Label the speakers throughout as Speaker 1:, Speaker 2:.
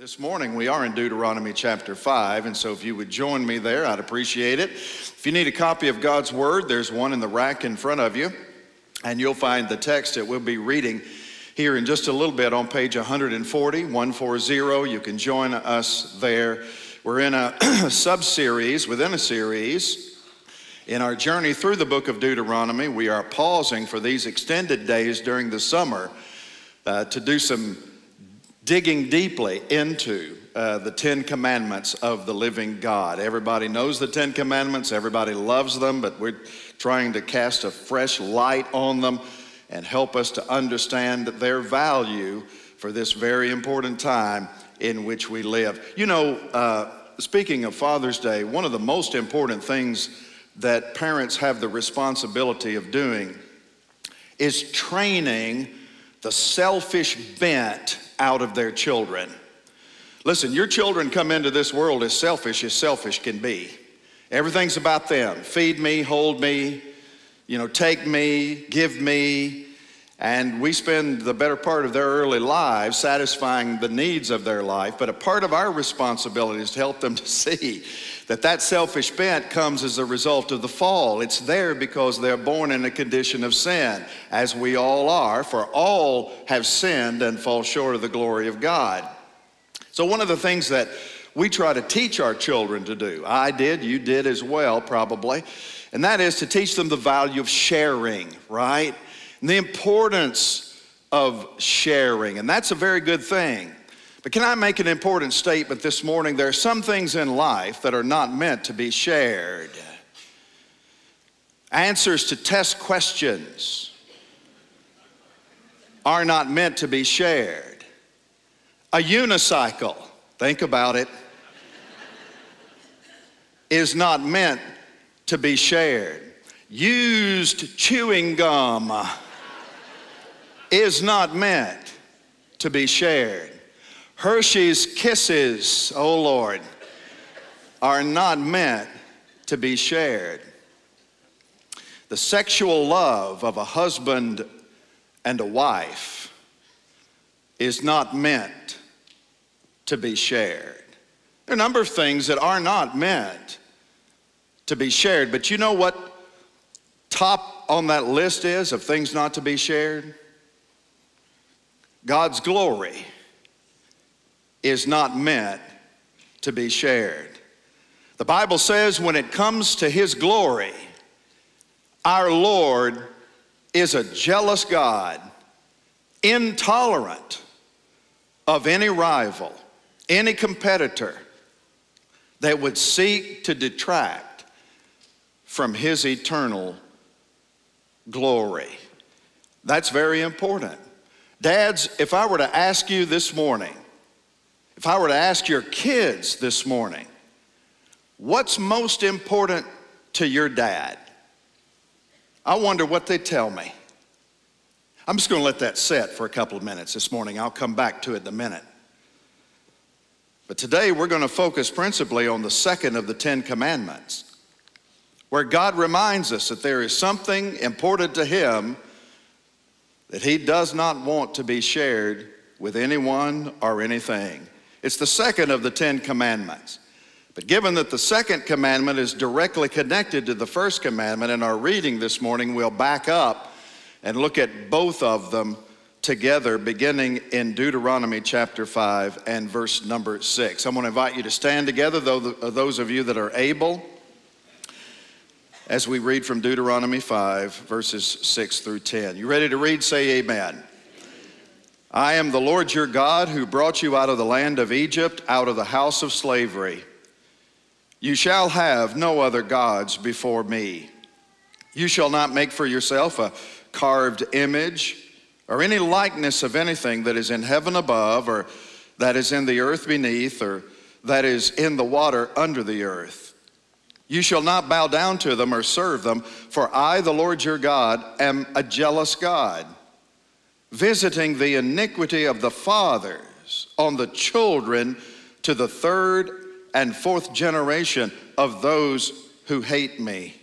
Speaker 1: This morning we are in Deuteronomy chapter 5, and so if you would join me there, I'd appreciate it. If you need a copy of God's Word, there's one in the rack in front of you, and you'll find the text that we'll be reading here in just a little bit on page 140, 140. You can join us there. We're in a sub series within a series. In our journey through the book of Deuteronomy, we are pausing for these extended days during the summer uh, to do some digging deeply into uh, the Ten Commandments of the living God. Everybody knows the Ten Commandments, everybody loves them, but we're trying to cast a fresh light on them and help us to understand their value for this very important time in which we live. You know, uh, speaking of Father's Day, one of the most important things that parents have the responsibility of doing is training the selfish bent out of their children. Listen, your children come into this world as selfish as selfish can be. Everything's about them. Feed me, hold me, you know, take me, give me. And we spend the better part of their early lives satisfying the needs of their life. But a part of our responsibility is to help them to see that that selfish bent comes as a result of the fall. It's there because they're born in a condition of sin, as we all are, for all have sinned and fall short of the glory of God. So, one of the things that we try to teach our children to do, I did, you did as well, probably, and that is to teach them the value of sharing, right? And the importance of sharing, and that's a very good thing. But can I make an important statement this morning? There are some things in life that are not meant to be shared. Answers to test questions are not meant to be shared. A unicycle, think about it, is not meant to be shared. Used chewing gum is not meant to be shared. Hershey's kisses, oh Lord, are not meant to be shared. The sexual love of a husband and a wife is not meant to be shared. There are a number of things that are not meant to be shared, but you know what top on that list is of things not to be shared? God's glory is not meant to be shared. The Bible says when it comes to His glory, our Lord is a jealous God, intolerant of any rival, any competitor that would seek to detract from His eternal glory. That's very important. Dads, if I were to ask you this morning, if I were to ask your kids this morning, what's most important to your dad? I wonder what they tell me. I'm just going to let that set for a couple of minutes this morning. I'll come back to it in a minute. But today we're going to focus principally on the second of the Ten Commandments, where God reminds us that there is something important to Him that He does not want to be shared with anyone or anything. It's the second of the Ten Commandments. But given that the second commandment is directly connected to the first commandment in our reading this morning, we'll back up and look at both of them together, beginning in Deuteronomy chapter 5 and verse number 6. I'm going to invite you to stand together, though uh, those of you that are able, as we read from Deuteronomy 5, verses 6 through 10. You ready to read? Say amen. I am the Lord your God who brought you out of the land of Egypt, out of the house of slavery. You shall have no other gods before me. You shall not make for yourself a carved image or any likeness of anything that is in heaven above, or that is in the earth beneath, or that is in the water under the earth. You shall not bow down to them or serve them, for I, the Lord your God, am a jealous God visiting the iniquity of the fathers on the children to the third and fourth generation of those who hate me,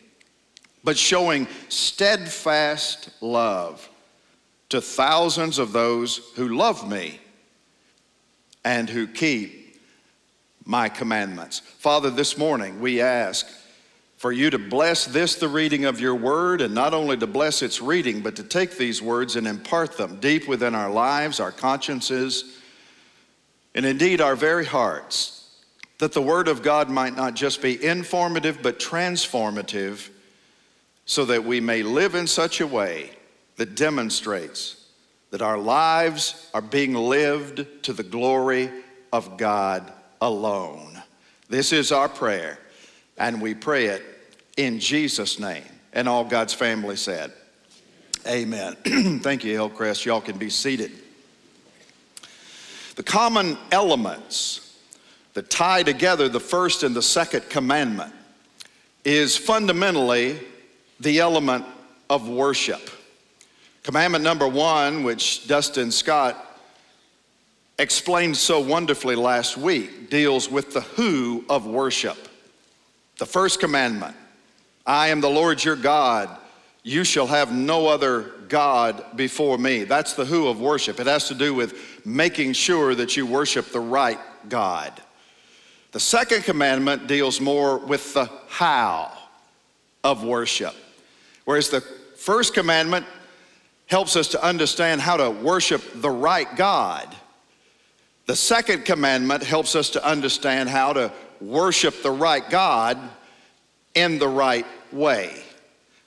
Speaker 1: but showing steadfast love to thousands of those who love me and who keep my commandments. Father, this morning we ask for you to bless this, the reading of your word, and not only to bless its reading, but to take these words and impart them deep within our lives, our consciences, and indeed our very hearts, that the word of God might not just be informative, but transformative, so that we may live in such a way that demonstrates that our lives are being lived to the glory of God alone. This is our prayer, and we pray it in Jesus' name. And all God's family said, Amen. Thank you, Hillcrest. Y'all can be seated. The common elements that tie together the first and the second commandment is fundamentally the element of worship. Commandment number one, which Dustin Scott explained so wonderfully last week, deals with the who of worship. The first commandment I am the Lord your God. You shall have no other God before me. That's the who of worship. It has to do with making sure that you worship the right God. The second commandment deals more with the how of worship. Whereas the first commandment helps us to understand how to worship the right God. The second commandment helps us to understand how to worship the right God in the right way.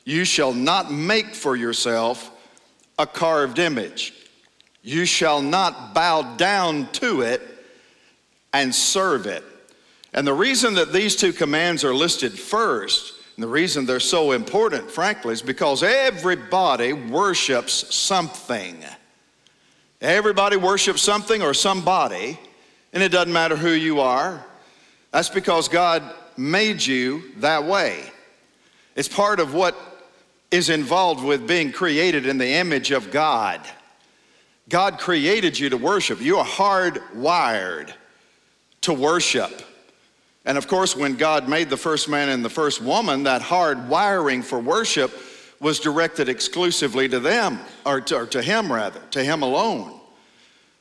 Speaker 1: You shall not make for yourself a carved image. You shall not bow down to it and serve it. And the reason that these two commands are listed first and the reason they're so important, frankly, is because everybody worships something. Everybody worships something or somebody, and it doesn't matter who you are. That's because God made you that way. It's part of what is involved with being created in the image of God. God created you to worship. You are hardwired to worship. And of course, when God made the first man and the first woman, that hard wiring for worship was directed exclusively to them, or to, or to Him rather, to Him alone.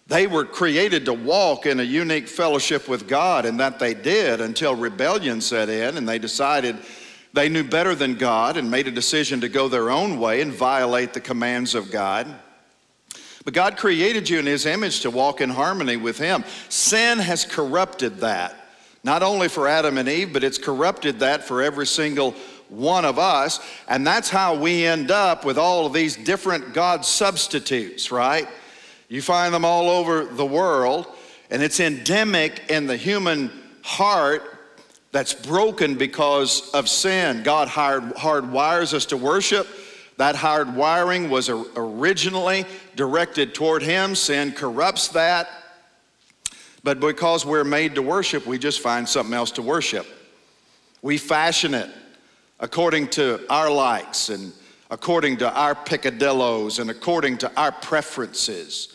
Speaker 1: They were created to walk in a unique fellowship with God, and that they did until rebellion set in and they decided they knew better than God and made a decision to go their own way and violate the commands of God. But God created you in His image to walk in harmony with Him. Sin has corrupted that. Not only for Adam and Eve, but it's corrupted that for every single one of us. And that's how we end up with all of these different God substitutes, right? You find them all over the world, and it's endemic in the human heart that's broken because of sin. God hard, hardwires us to worship. That hard wiring was originally directed toward Him. Sin corrupts that. But because we're made to worship, we just find something else to worship. We fashion it according to our likes and according to our picadillos and according to our preferences.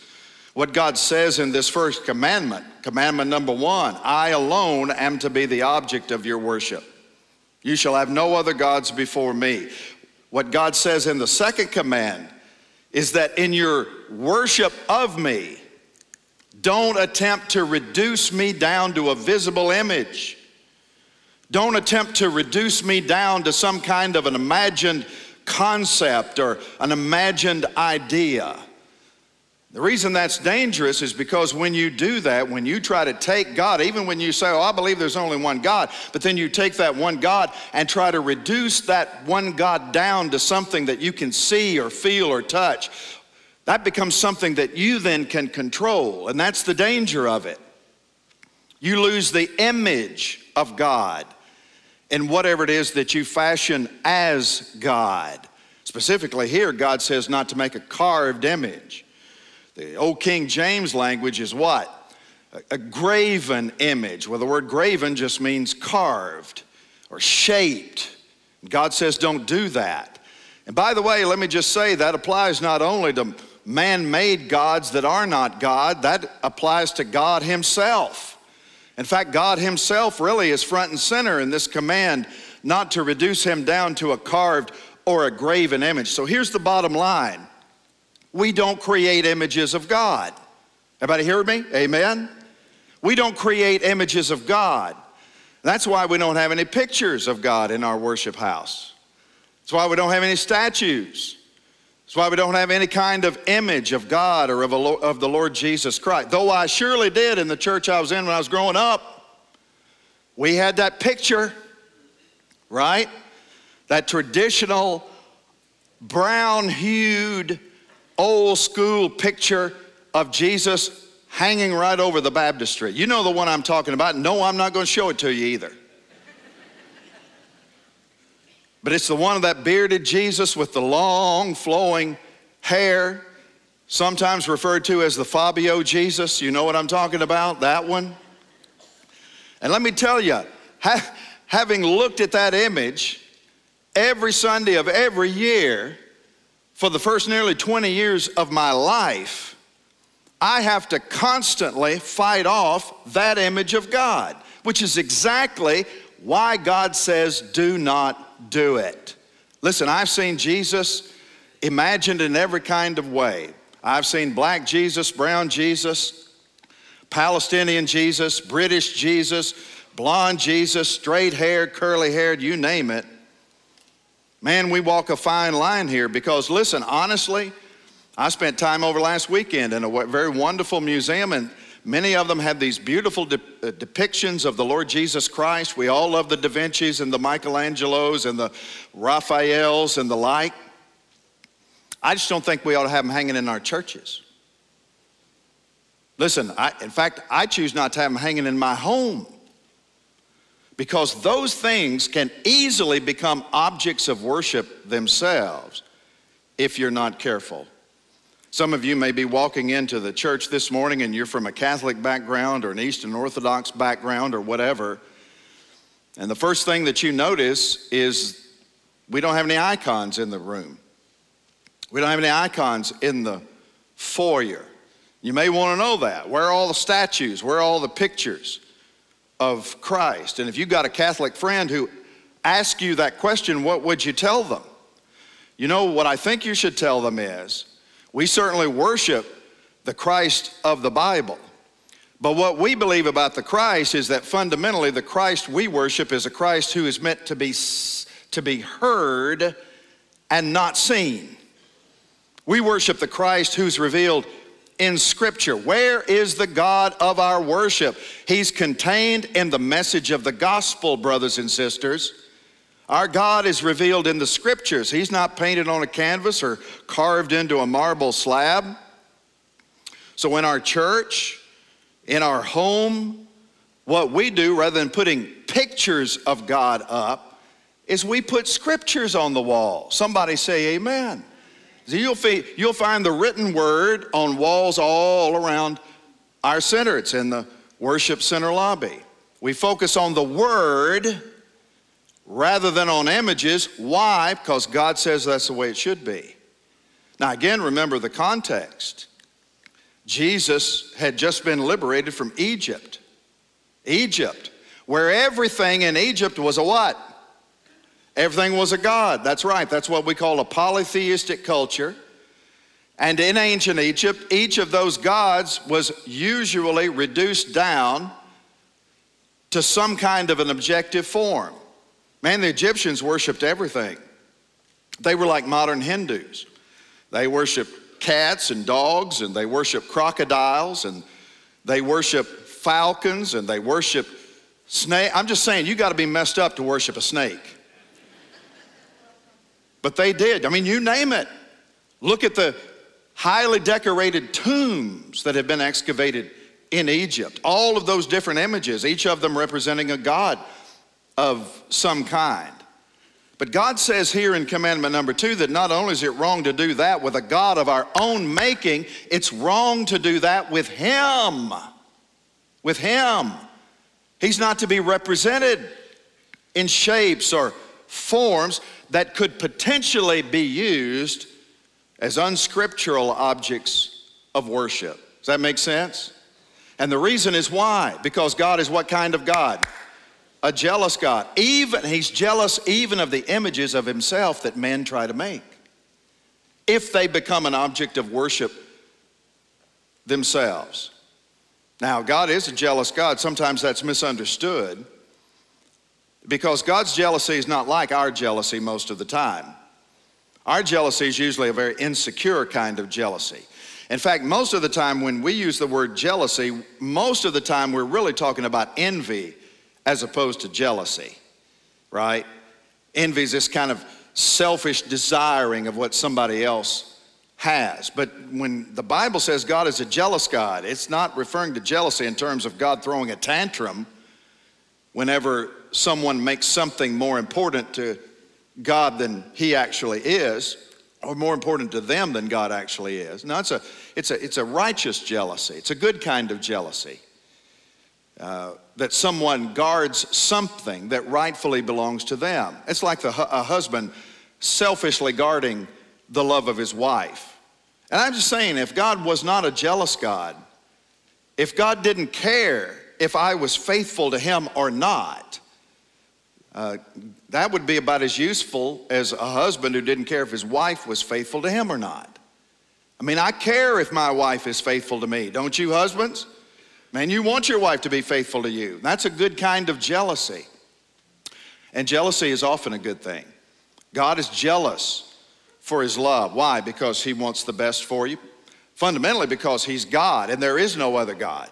Speaker 1: What God says in this first commandment, commandment number one, I alone am to be the object of your worship. You shall have no other gods before me. What God says in the second command is that in your worship of me, don't attempt to reduce me down to a visible image. Don't attempt to reduce me down to some kind of an imagined concept or an imagined idea. The reason that's dangerous is because when you do that, when you try to take God, even when you say, Oh, I believe there's only one God, but then you take that one God and try to reduce that one God down to something that you can see or feel or touch, that becomes something that you then can control, and that's the danger of it. You lose the image of God in whatever it is that you fashion as God. Specifically, here, God says not to make a carved image. The old King James language is what? A, graven image. Well, the word graven just means carved or shaped. God says don't do that. And by the way, let me just say that applies not only to man made gods that are not God, that applies to God Himself. In fact, God Himself really is front and center in this command not to reduce Him down to a carved or a graven image. So here's the bottom line we don't create images of God. Everybody hear me? Amen? We don't create images of God. That's why we don't have any pictures of God in our worship house. That's why we don't have any statues. That's why we don't have any kind of image of God or of, a, of the Lord Jesus Christ. Though I surely did in the church I was in when I was growing up. We had that picture, right? That traditional brown hued, old school picture of Jesus hanging right over the baptistry. You know the one I'm talking about. No, I'm not going to show it to you either. But it's the one of that bearded Jesus with the long flowing hair, sometimes referred to as the Fabio Jesus. You know what I'm talking about? That one. And let me tell you, ha- having looked at that image every Sunday of every year for the first nearly 20 years of my life, I have to constantly fight off that image of God, which is exactly why God says, do not do it. Listen, I've seen Jesus imagined in every kind of way. I've seen black Jesus, brown Jesus, Palestinian Jesus, British Jesus, blonde Jesus, straight haired, curly haired, you name it. Man, we walk a fine line here because, listen, honestly, I spent time over last weekend in a very wonderful museum, and Many of them have these beautiful de- uh, depictions of the Lord Jesus Christ. We all love the Da Vinci's and the Michelangelos and the Raphaels and the like. I just don't think we ought to have them hanging in our churches. Listen, I, in fact, I choose not to have them hanging in my home because those things can easily become objects of worship themselves if you're not careful. Some of you may be walking into the church this morning and you're from a Catholic background or an Eastern Orthodox background or whatever. And the first thing that you notice is we don't have any icons in the room. We don't have any icons in the foyer. You may want to know that. Where are all the statues? Where are all the pictures of Christ? And if you've got a Catholic friend who asks you that question, what would you tell them? You know, what I think you should tell them is we certainly worship the Christ of the Bible. But what we believe about the Christ is that fundamentally the Christ we worship is a Christ who is meant to be, to be heard and not seen. We worship the Christ who's revealed in Scripture. Where is the God of our worship? He's contained in the message of the gospel, brothers and sisters. Our God is revealed in the scriptures. He's not painted on a canvas or carved into a marble slab. So, in our church, in our home, what we do rather than putting pictures of God up is we put scriptures on the wall. Somebody say, Amen. You'll, you'll find the written word on walls all around our center. It's in the worship center lobby. We focus on the word rather than on images. Why? Because God says that's the way it should be. Now, again, remember the context. Jesus had just been liberated from Egypt. Egypt, where everything in Egypt was a what? Everything was a God. That's right. That's what we call a polytheistic culture. And in ancient Egypt, each of those gods was usually reduced down to some kind of an objective form. Man, the Egyptians worshiped everything. They were like modern Hindus. They worship cats and dogs, and they worship crocodiles, and they worship falcons, and they worship snake. I'm just saying, you got to be messed up to worship a snake. But they did. I mean, you name it. Look at the highly decorated tombs that have been excavated in Egypt. All of those different images, each of them representing a god of some kind. But God says here in commandment number two that not only is it wrong to do that with a God of our own making, it's wrong to do that with Him. With Him. He's not to be represented in shapes or forms that could potentially be used as unscriptural objects of worship. Does that make sense? And the reason is why? Because God is what kind of God? A jealous God. Even he's jealous even of the images of himself that men try to make. If they become an object of worship themselves. Now, God is a jealous God. Sometimes that's misunderstood because God's jealousy is not like our jealousy most of the time. Our jealousy is usually a very insecure kind of jealousy. In fact, most of the time when we use the word jealousy, most of the time we're really talking about envy as opposed to jealousy, right? Envy is this kind of selfish desiring of what somebody else has. But when the Bible says God is a jealous God, it's not referring to jealousy in terms of God throwing a tantrum whenever someone makes something more important to God than he actually is, or more important to them than God actually is. No, it's a, it's a, it's a righteous jealousy. It's a good kind of jealousy. Uh, that someone guards something that rightfully belongs to them. It's like the, a husband selfishly guarding the love of his wife. And I'm just saying, if God was not a jealous God, if God didn't care if I was faithful to him or not, uh, that would be about as useful as a husband who didn't care if his wife was faithful to him or not. I mean, I care if my wife is faithful to me. Don't you, husbands? Man, you want your wife to be faithful to you. That's a good kind of jealousy. And jealousy is often a good thing. God is jealous for his love. Why? Because he wants the best for you. Fundamentally, because he's God and there is no other God.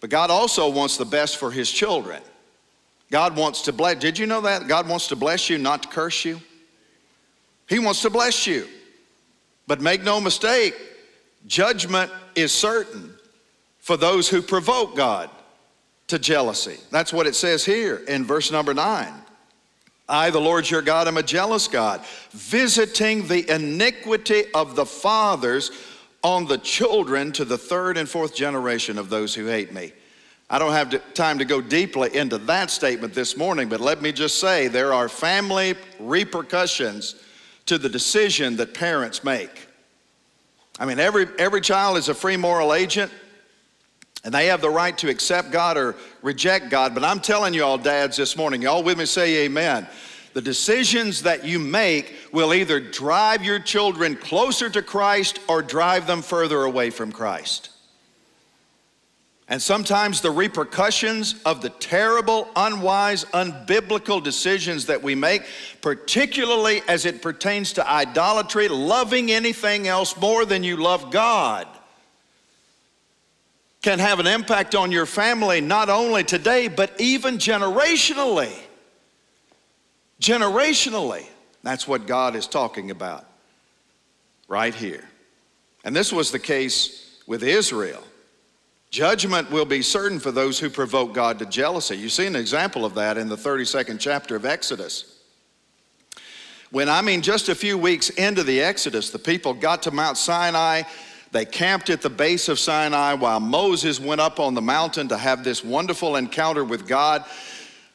Speaker 1: But God also wants the best for his children. God wants to bless. Did you know that? God wants to bless you, not to curse you. He wants to bless you. But make no mistake, judgment is certain for those who provoke God to jealousy. That's what it says here in verse number nine. I, the Lord your God, am a jealous God, visiting the iniquity of the fathers on the children to the third and fourth generation of those who hate me. I don't have time to go deeply into that statement this morning, but let me just say there are family repercussions to the decision that parents make. I mean, every, every child is a free moral agent, and they have the right to accept God or reject God. But I'm telling you all, dads, this morning, y'all with me say amen. The decisions that you make will either drive your children closer to Christ or drive them further away from Christ. And sometimes the repercussions of the terrible, unwise, unbiblical decisions that we make, particularly as it pertains to idolatry, loving anything else more than you love God, can have an impact on your family not only today, but even generationally. Generationally. That's what God is talking about right here. And this was the case with Israel. Judgment will be certain for those who provoke God to jealousy. You see an example of that in the 32nd chapter of Exodus. When I mean just a few weeks into the Exodus, the people got to Mount Sinai. They camped at the base of Sinai while Moses went up on the mountain to have this wonderful encounter with God.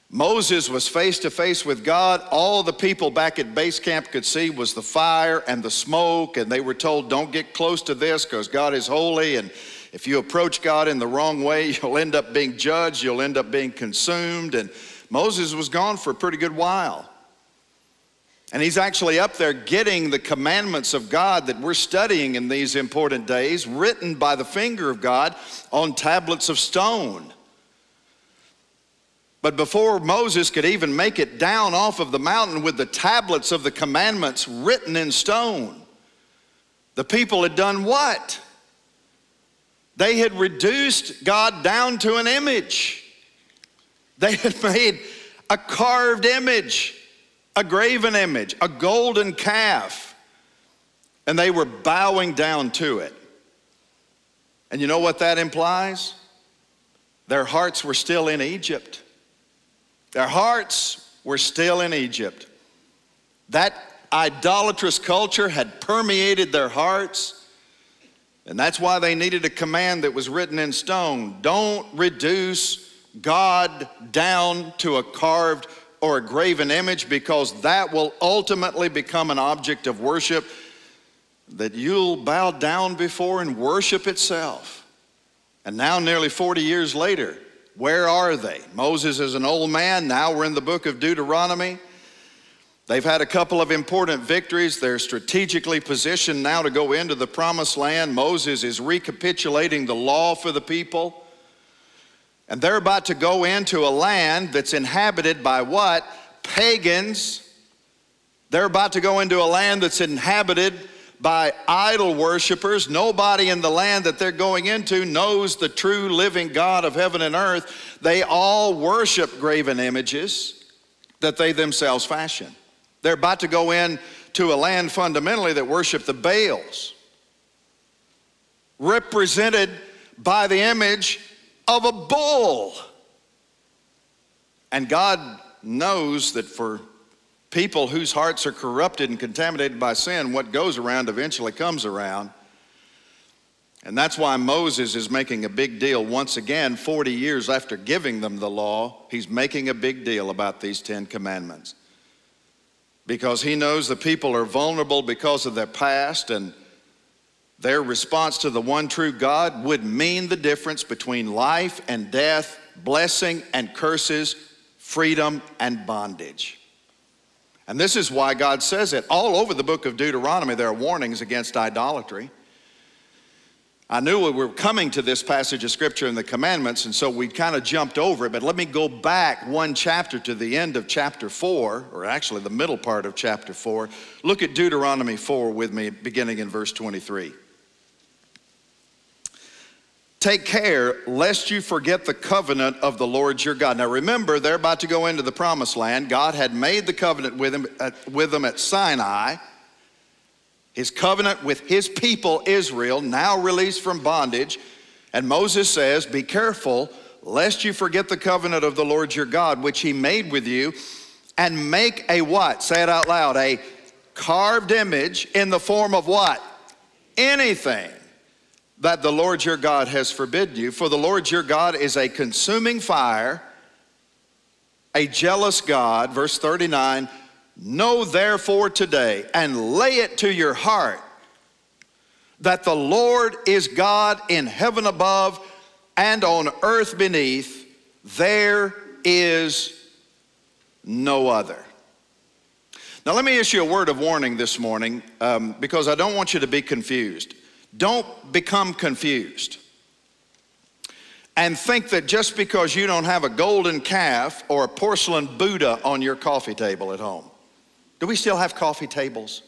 Speaker 1: Moses was face to face with God. All the people back at base camp could see was the fire and the smoke, and they were told, Don't get close to this because God is holy. And if you approach God in the wrong way, you'll end up being judged, you'll end up being consumed. And Moses was gone for a pretty good while. And he's actually up there getting the commandments of God that we're studying in these important days, written by the finger of God on tablets of stone. But before Moses could even make it down off of the mountain with the tablets of the commandments written in stone, the people had done what? They had reduced God down to an image. They had made a carved image, a graven image, a golden calf, and they were bowing down to it. And you know what that implies? Their hearts were still in Egypt. Their hearts were still in Egypt. That idolatrous culture had permeated their hearts. And that's why they needed a command that was written in stone. Don't reduce God down to a carved or a graven image because that will ultimately become an object of worship that you'll bow down before and worship itself. And now, nearly 40 years later, where are they? Moses is an old man. Now we're in the book of Deuteronomy. They've had a couple of important victories. They're strategically positioned now to go into the promised land. Moses is recapitulating the law for the people. And they're about to go into a land that's inhabited by what? Pagans. They're about to go into a land that's inhabited by idol worshipers. Nobody in the land that they're going into knows the true living God of heaven and earth. They all worship graven images that they themselves fashion. They're about to go in to a land fundamentally that worship the Baals, represented by the image of a bull. And God knows that for people whose hearts are corrupted and contaminated by sin, what goes around eventually comes around. And that's why Moses is making a big deal once again, 40 years after giving them the law, he's making a big deal about these 10 commandments. Because he knows the people are vulnerable because of their past and their response to the one true God would mean the difference between life and death, blessing and curses, freedom and bondage. And this is why God says it. All over the book of Deuteronomy, there are warnings against idolatry. I knew we were coming to this passage of Scripture in the commandments, and so we kind of jumped over it. But let me go back one chapter to the end of chapter 4, or actually the middle part of chapter 4. Look at Deuteronomy 4 with me, beginning in verse 23. Take care lest you forget the covenant of the Lord your God. Now remember, they're about to go into the promised land. God had made the covenant with them at, uh, with them at Sinai. His covenant with his people, Israel, now released from bondage. And Moses says, Be careful lest you forget the covenant of the Lord your God, which he made with you, and make a what? Say it out loud. A carved image in the form of what? Anything that the Lord your God has forbidden you. For the Lord your God is a consuming fire, a jealous God. Verse 39 Know therefore today and lay it to your heart that the Lord is God in heaven above and on earth beneath. There is no other. Now, let me issue a word of warning this morning um, because I don't want you to be confused. Don't become confused and think that just because you don't have a golden calf or a porcelain Buddha on your coffee table at home. Do we still have coffee tables?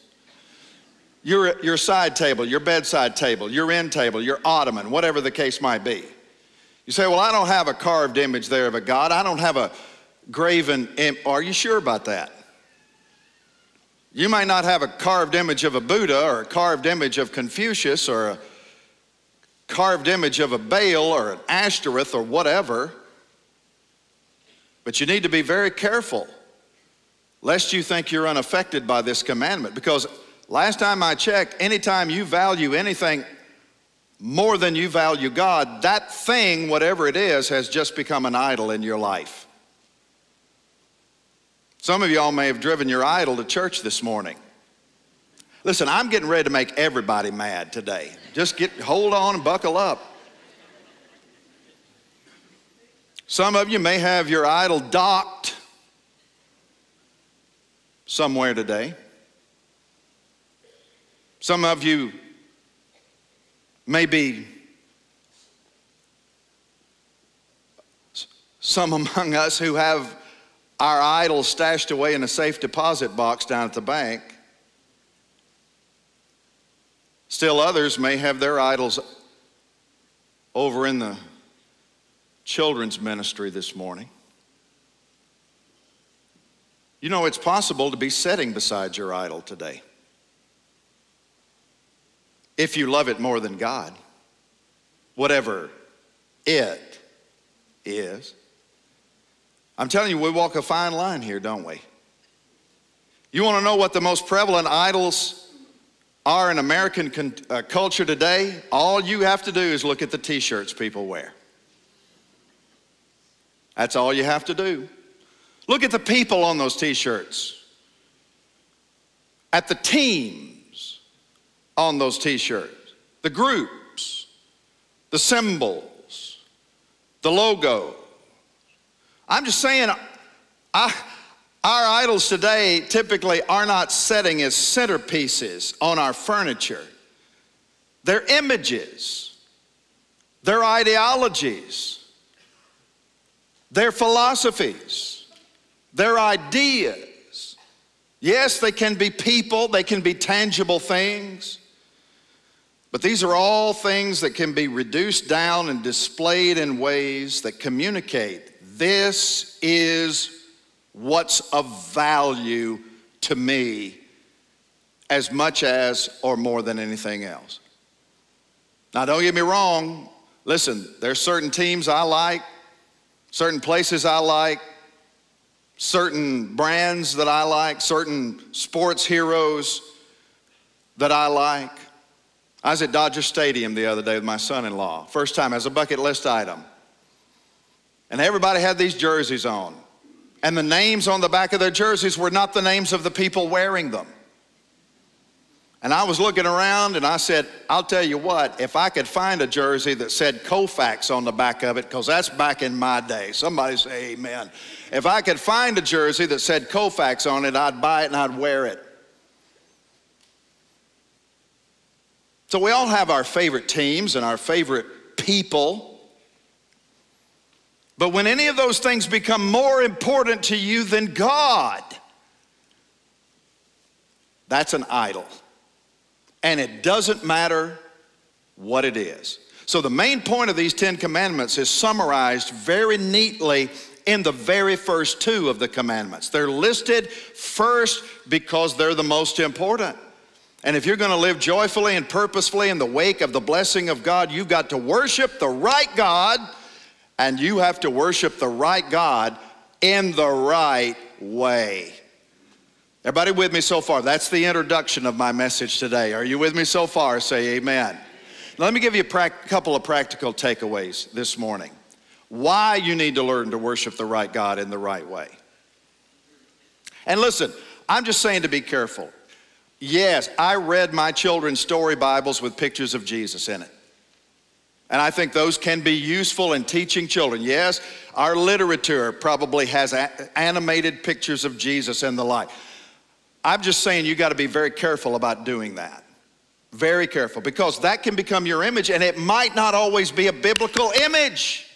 Speaker 1: Your, your side table, your bedside table, your end table, your ottoman, whatever the case might be. You say, Well, I don't have a carved image there of a God. I don't have a graven. Im-. Are you sure about that? You might not have a carved image of a Buddha or a carved image of Confucius or a carved image of a Baal or an Ashtoreth or whatever, but you need to be very careful lest you think you're unaffected by this commandment. Because last time I checked, anytime you value anything more than you value God, that thing, whatever it is, has just become an idol in your life. Some of y'all may have driven your idol to church this morning. Listen, I'm getting ready to make everybody mad today. Just get hold on and buckle up. Some of you may have your idol docked somewhere today. Some of you may be some among us who have our idols stashed away in a safe deposit box down at the bank. Still, others may have their idols over in the children's ministry this morning. You know, it's possible to be sitting beside your idol today if you love it more than God, whatever it is. I'm telling you, we walk a fine line here, don't we? You want to know what the most prevalent idols are in American con- uh, culture today? All you have to do is look at the t shirts people wear. That's all you have to do. Look at the people on those t shirts, at the teams on those t shirts, the groups, the symbols, the logo, I'm just saying, I, our idols today typically are not setting as centerpieces on our furniture. They're images, they're ideologies, their philosophies, their ideas. Yes, they can be people, they can be tangible things. But these are all things that can be reduced down and displayed in ways that communicate this is what's of value to me as much as or more than anything else. Now, don't get me wrong. Listen, there's certain teams I like, certain places I like, certain brands that I like, certain sports heroes that I like. I was at Dodger Stadium the other day with my son in law, first time as a bucket list item. And everybody had these jerseys on. And the names on the back of their jerseys were not the names of the people wearing them. And I was looking around and I said, I'll tell you what, if I could find a jersey that said Koufax on the back of it, because that's back in my day. Somebody say amen. If I could find a jersey that said Koufax on it, I'd buy it and I'd wear it. So we all have our favorite teams and our favorite people. But when any of those things become more important to you than God, that's an idol and it doesn't matter what it is. So, the main point of these Ten Commandments is summarized very neatly in the very first two of the commandments. They're listed first because they're the most important. And if you're going to live joyfully and purposefully in the wake of the blessing of God, you've got to worship the right God, and you have to worship the right God in the right way. Everybody with me so far? That's the introduction of my message today. Are you with me so far? Say amen. Let me give you a couple of practical takeaways this morning. Why you need to learn to worship the right God in the right way. And listen, I'm just saying to be careful. Yes, I read my children's story Bibles with pictures of Jesus in it. And I think those can be useful in teaching children. Yes, our literature probably has animated pictures of Jesus and the like. I'm just saying you got to be very careful about doing that. Very careful because that can become your image and it might not always be a biblical image.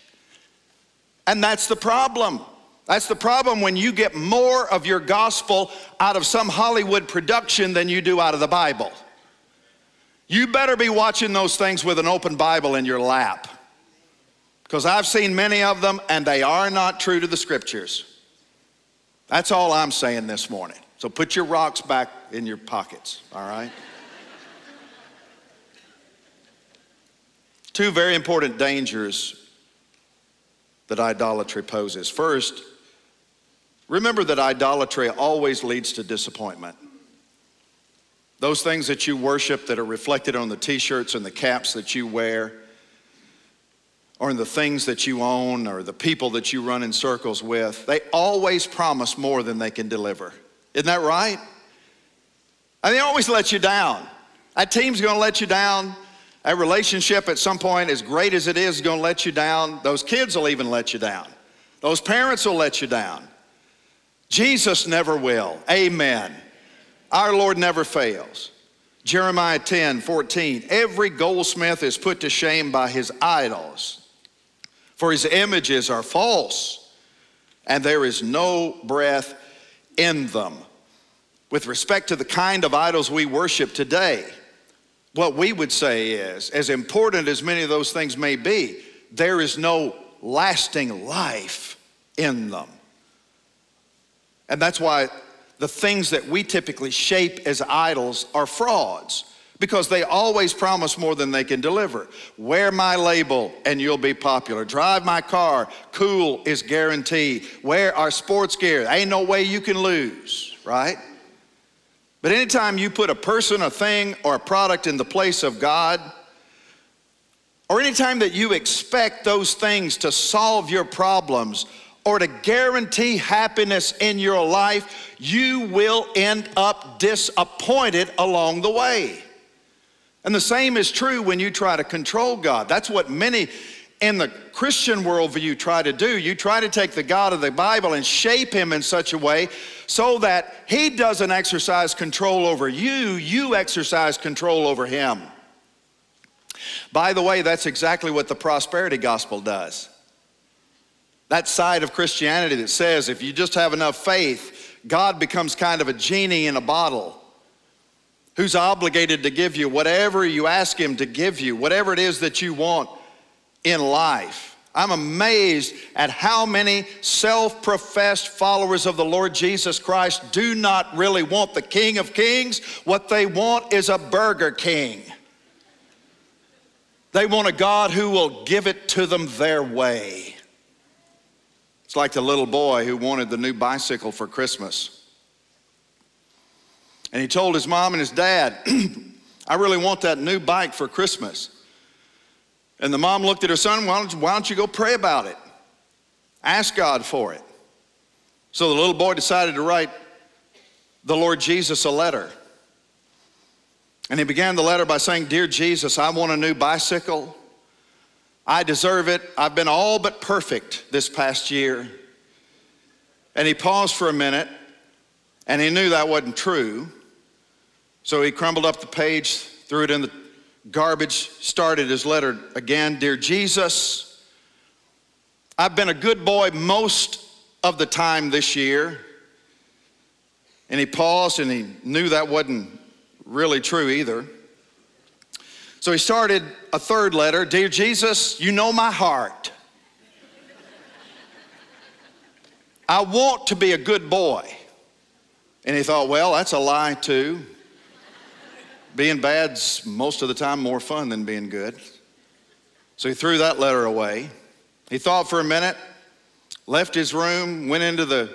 Speaker 1: And that's the problem. That's the problem when you get more of your gospel out of some Hollywood production than you do out of the Bible. You better be watching those things with an open Bible in your lap. Because I've seen many of them and they are not true to the scriptures. That's all I'm saying this morning. So put your rocks back in your pockets, all right? Two very important dangers that idolatry poses. First, remember that idolatry always leads to disappointment. Those things that you worship that are reflected on the t shirts and the caps that you wear, or in the things that you own, or the people that you run in circles with, they always promise more than they can deliver. Isn't that right? And they always let you down. That team's to let you down. That relationship at some point, as great as it is, is to let you down. Those kids will even let you down. Those parents will let you down. Jesus never will. Amen. Our Lord never fails. Jeremiah 10 14. Every goldsmith is put to shame by his idols, for his images are false, and there is no breath in them. With respect to the kind of idols we worship today, what we would say is, as important as many of those things may be, there is no lasting life in them. And that's why the things that we typically shape as idols are frauds because they always promise more than they can deliver. Wear my label and you'll be popular. Drive my car, cool is guaranteed. Wear our sports gear, ain't no way you can lose, right? But anytime you put a person, a thing, or a product in the place of God, or anytime that you expect those things to solve your problems or to guarantee happiness in your life, you will end up disappointed along the way. And the same is true when you try to control God. That's what many in the Christian worldview try to do. You try to take the God of the Bible and shape him in such a way so that he doesn't exercise control over you, you exercise control over him. By the way, that's exactly what the prosperity gospel does. That side of Christianity that says if you just have enough faith, God becomes kind of a genie in a bottle who's obligated to give you whatever you ask Him to give you, whatever it is that you want in life. I'm amazed at how many self professed followers of the Lord Jesus Christ do not really want the King of Kings. What they want is a Burger King. They want a God who will give it to them their way. It's like the little boy who wanted the new bicycle for Christmas. And he told his mom and his dad, I really want that new bike for Christmas. And the mom looked at her son, why don't, why don't you go pray about it? Ask God for it. So the little boy decided to write the Lord Jesus a letter. And he began the letter by saying, Dear Jesus, I want a new bicycle. I deserve it. I've been all but perfect this past year. And he paused for a minute and he knew that wasn't true. So he crumbled up the page, threw it in the garbage, started his letter again Dear Jesus, I've been a good boy most of the time this year. And he paused and he knew that wasn't really true either. So he started a third letter Dear Jesus, you know my heart. I want to be a good boy. And he thought, well, that's a lie too. Being bad's most of the time more fun than being good. So he threw that letter away. He thought for a minute, left his room, went into the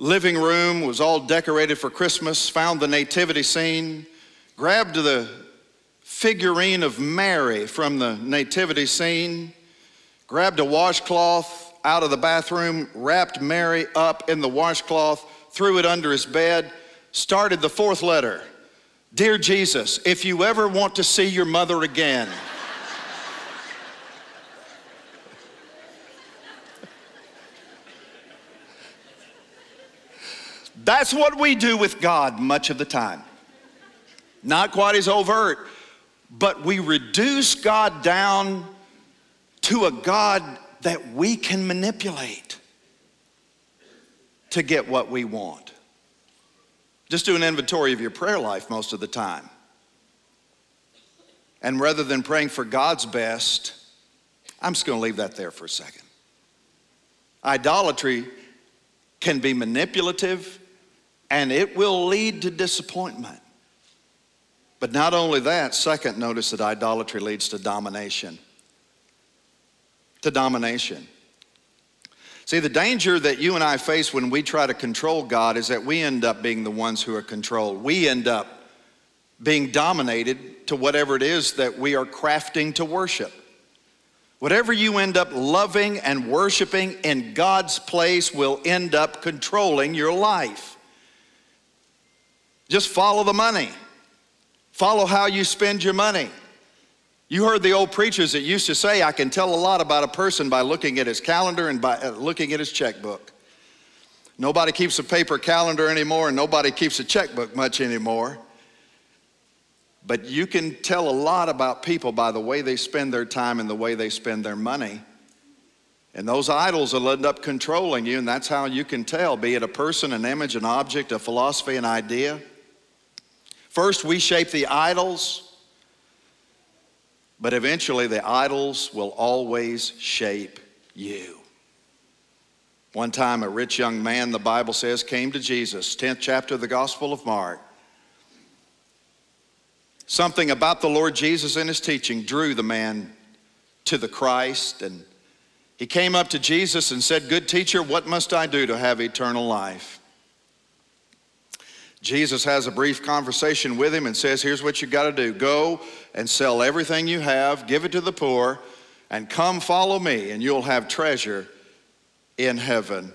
Speaker 1: living room, was all decorated for Christmas, found the nativity scene, grabbed the figurine of Mary from the nativity scene, grabbed a washcloth out of the bathroom, wrapped Mary up in the washcloth, threw it under his bed, started the fourth letter. Dear Jesus, if you ever want to see your mother again, That's what we do with God much of the time. Not quite as overt, but we reduce God down to a God that we can manipulate to get what we want. Just do an inventory of your prayer life most of the time. And rather than praying for God's best, I'm just going to leave that there for a second. Idolatry can be manipulative and it will lead to disappointment. But not only that, second, notice that idolatry leads to domination. To domination. See, the danger that you and I face when we try to control God is that we end up being the ones who are controlled. We end up being dominated to whatever it is that we are crafting to worship. Whatever you end up loving and worshiping in God's place will end up controlling your life. Just follow the money, follow how you spend your money. You heard the old preachers that used to say, I can tell a lot about a person by looking at his calendar and by uh, looking at his checkbook. Nobody keeps a paper calendar anymore, and nobody keeps a checkbook much anymore. But you can tell a lot about people by the way they spend their time and the way they spend their money. And those idols will end up controlling you, and that's how you can tell be it a person, an image, an object, a philosophy, an idea. First, we shape the idols but eventually, the idols will always shape you. One time, a rich young man, the Bible says, came to Jesus, 10th chapter of the Gospel of Mark. Something about the Lord Jesus and his teaching drew the man to the Christ, and he came up to Jesus and said, Good teacher, what must I do to have eternal life? Jesus has a brief conversation with him and says, Here's what you got to do go and sell everything you have, give it to the poor, and come follow me, and you'll have treasure in heaven.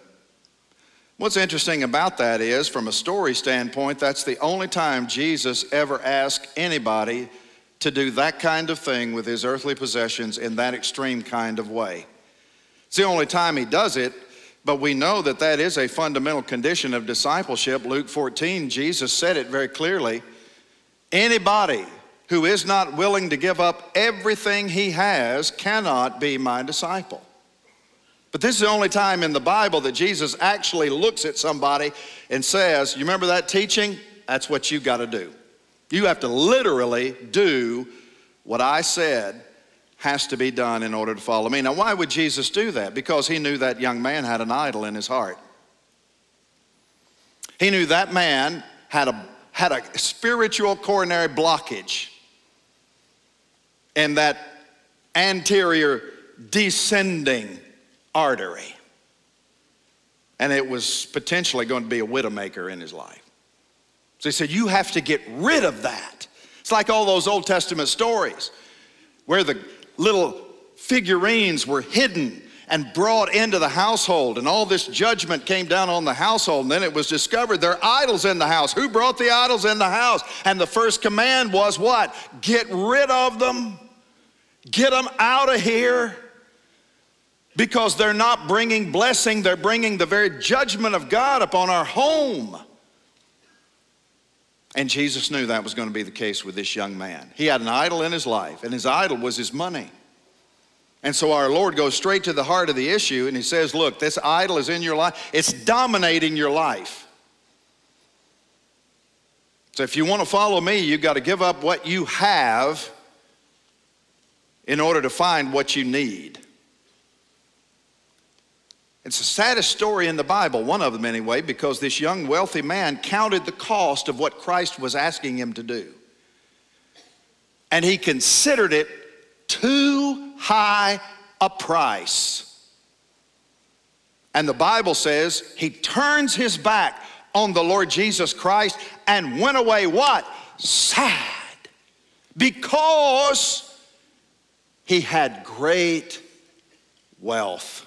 Speaker 1: What's interesting about that is, from a story standpoint, that's the only time Jesus ever asked anybody to do that kind of thing with his earthly possessions in that extreme kind of way. It's the only time he does it but we know that that is a fundamental condition of discipleship. Luke 14, Jesus said it very clearly. Anybody who is not willing to give up everything he has cannot be my disciple. But this is the only time in the Bible that Jesus actually looks at somebody and says, You remember that teaching? That's what you got to do. You have to literally do what I said has to be done in order to follow me. Now, why would Jesus do that? Because he knew that young man had an idol in his heart. He knew that man had a, had a spiritual coronary blockage in that anterior descending artery. And it was potentially going to be a widowmaker in his life. So he said, You have to get rid of that. It's like all those Old Testament stories where the little figurines were hidden and brought into the household, and all this judgment came down on the household. And then it was discovered there are idols in the house. Who brought the idols in the house? And the first command was what? Get rid of them, get them out of here because they're not bringing blessing, they're bringing the very judgment of God upon our home. And Jesus knew that was going to be the case with this young man. He had an idol in his life, and his idol was his money. And so our Lord goes straight to the heart of the issue and he says, Look, this idol is in your life, it's dominating your life. So if you want to follow me, you've got to give up what you have in order to find what you need. It's the saddest story in the Bible, one of them anyway, because this young wealthy man counted the cost of what Christ was asking him to do. And he considered it too high a price. And the Bible says he turns his back on the Lord Jesus Christ and went away what? Sad. Because he had great wealth.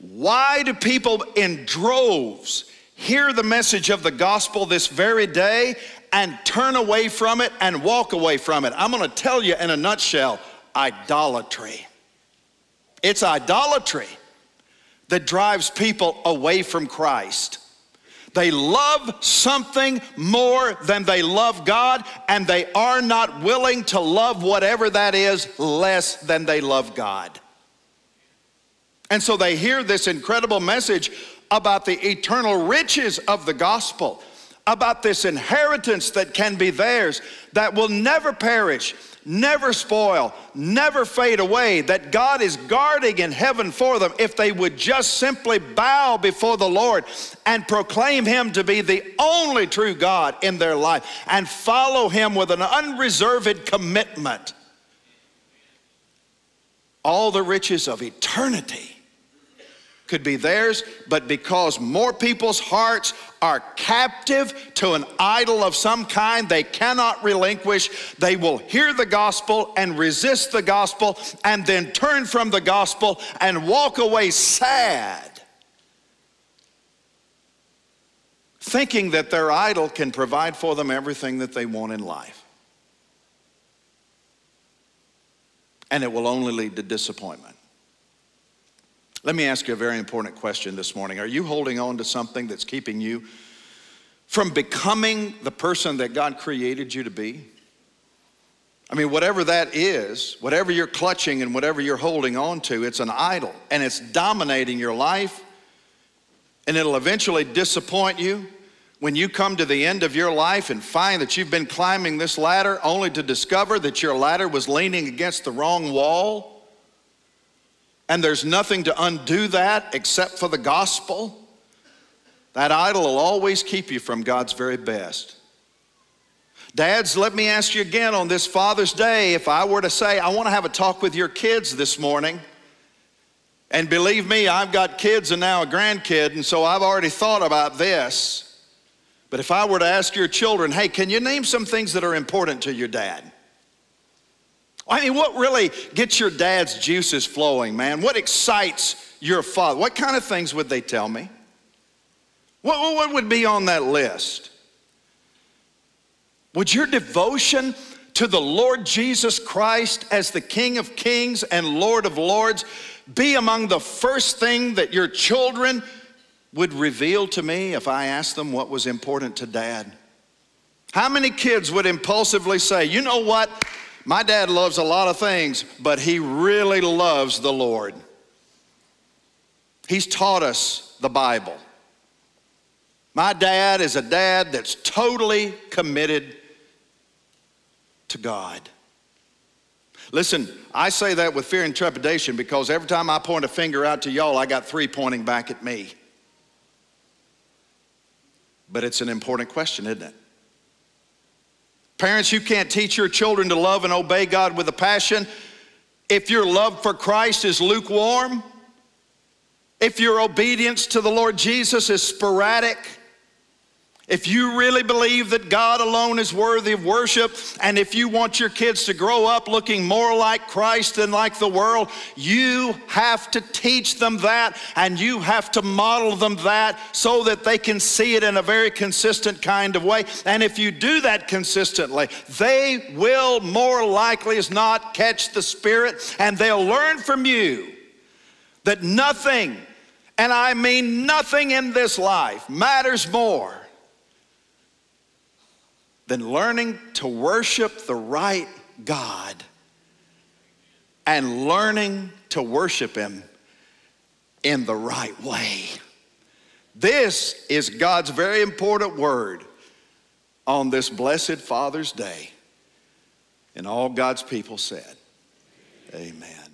Speaker 1: Why do people in droves hear the message of the gospel this very day and turn away from it and walk away from it? I'm going to tell you in a nutshell idolatry. It's idolatry that drives people away from Christ. They love something more than they love God, and they are not willing to love whatever that is less than they love God. And so they hear this incredible message about the eternal riches of the gospel, about this inheritance that can be theirs, that will never perish, never spoil, never fade away, that God is guarding in heaven for them if they would just simply bow before the Lord and proclaim Him to be the only true God in their life and follow Him with an unreserved commitment. All the riches of eternity could be theirs, but because more people's hearts are captive to an idol of some kind they cannot relinquish, they will hear the gospel and resist the gospel and then turn from the gospel and walk away sad, thinking that their idol can provide for them everything that they want in life. And it will only lead to disappointment. Let me ask you a very important question this morning. Are you holding on to something that's keeping you from becoming the person that God created you to be? I mean, whatever that is, whatever you're clutching and whatever you're holding on to, it's an idol and it's dominating your life and it'll eventually disappoint you when you come to the end of your life and find that you've been climbing this ladder only to discover that your ladder was leaning against the wrong wall and there's nothing to undo that except for the gospel, that idol will always keep you from God's very best. Dads, let me ask you again on this Father's Day if I were to say, I want to have a talk with your kids this morning. And believe me, I've got kids and now a grandkid, and so I've already thought about this. But if I were to ask your children, hey, can you name some things that are important to your dad? I mean, what really gets your dad's juices flowing, man? What excites your father? What kind of things would they tell me? What, what would be on that list? Would your devotion to the Lord Jesus Christ as the King of Kings and Lord of Lords be among the first thing that your children would reveal to me if I asked them what was important to dad? How many kids would impulsively say, you know what? My dad loves a lot of things, but he really loves the Lord. He's taught us the Bible. My dad is a dad that's totally committed to God. Listen, I say that with fear and trepidation because every time I point a finger out to y'all, I got three pointing back at me. But it's an important question, isn't it? Parents, you can't teach your children to love and obey God with a passion. If your love for Christ is lukewarm, if your obedience to the Lord Jesus is sporadic if you really believe that God alone is worthy of worship, and if you want your kids to grow up looking more like Christ than like the world, you have to teach them that and you have to model them that so that they can see it in a very consistent kind of way. And if you do that consistently, they will more likely as not catch the Spirit and they'll learn from you that nothing, and I mean nothing in this life, matters more than learning to worship the right God and learning to worship Him in the right way. This is God's very important word on this blessed Father's Day. And all God's people said, Amen.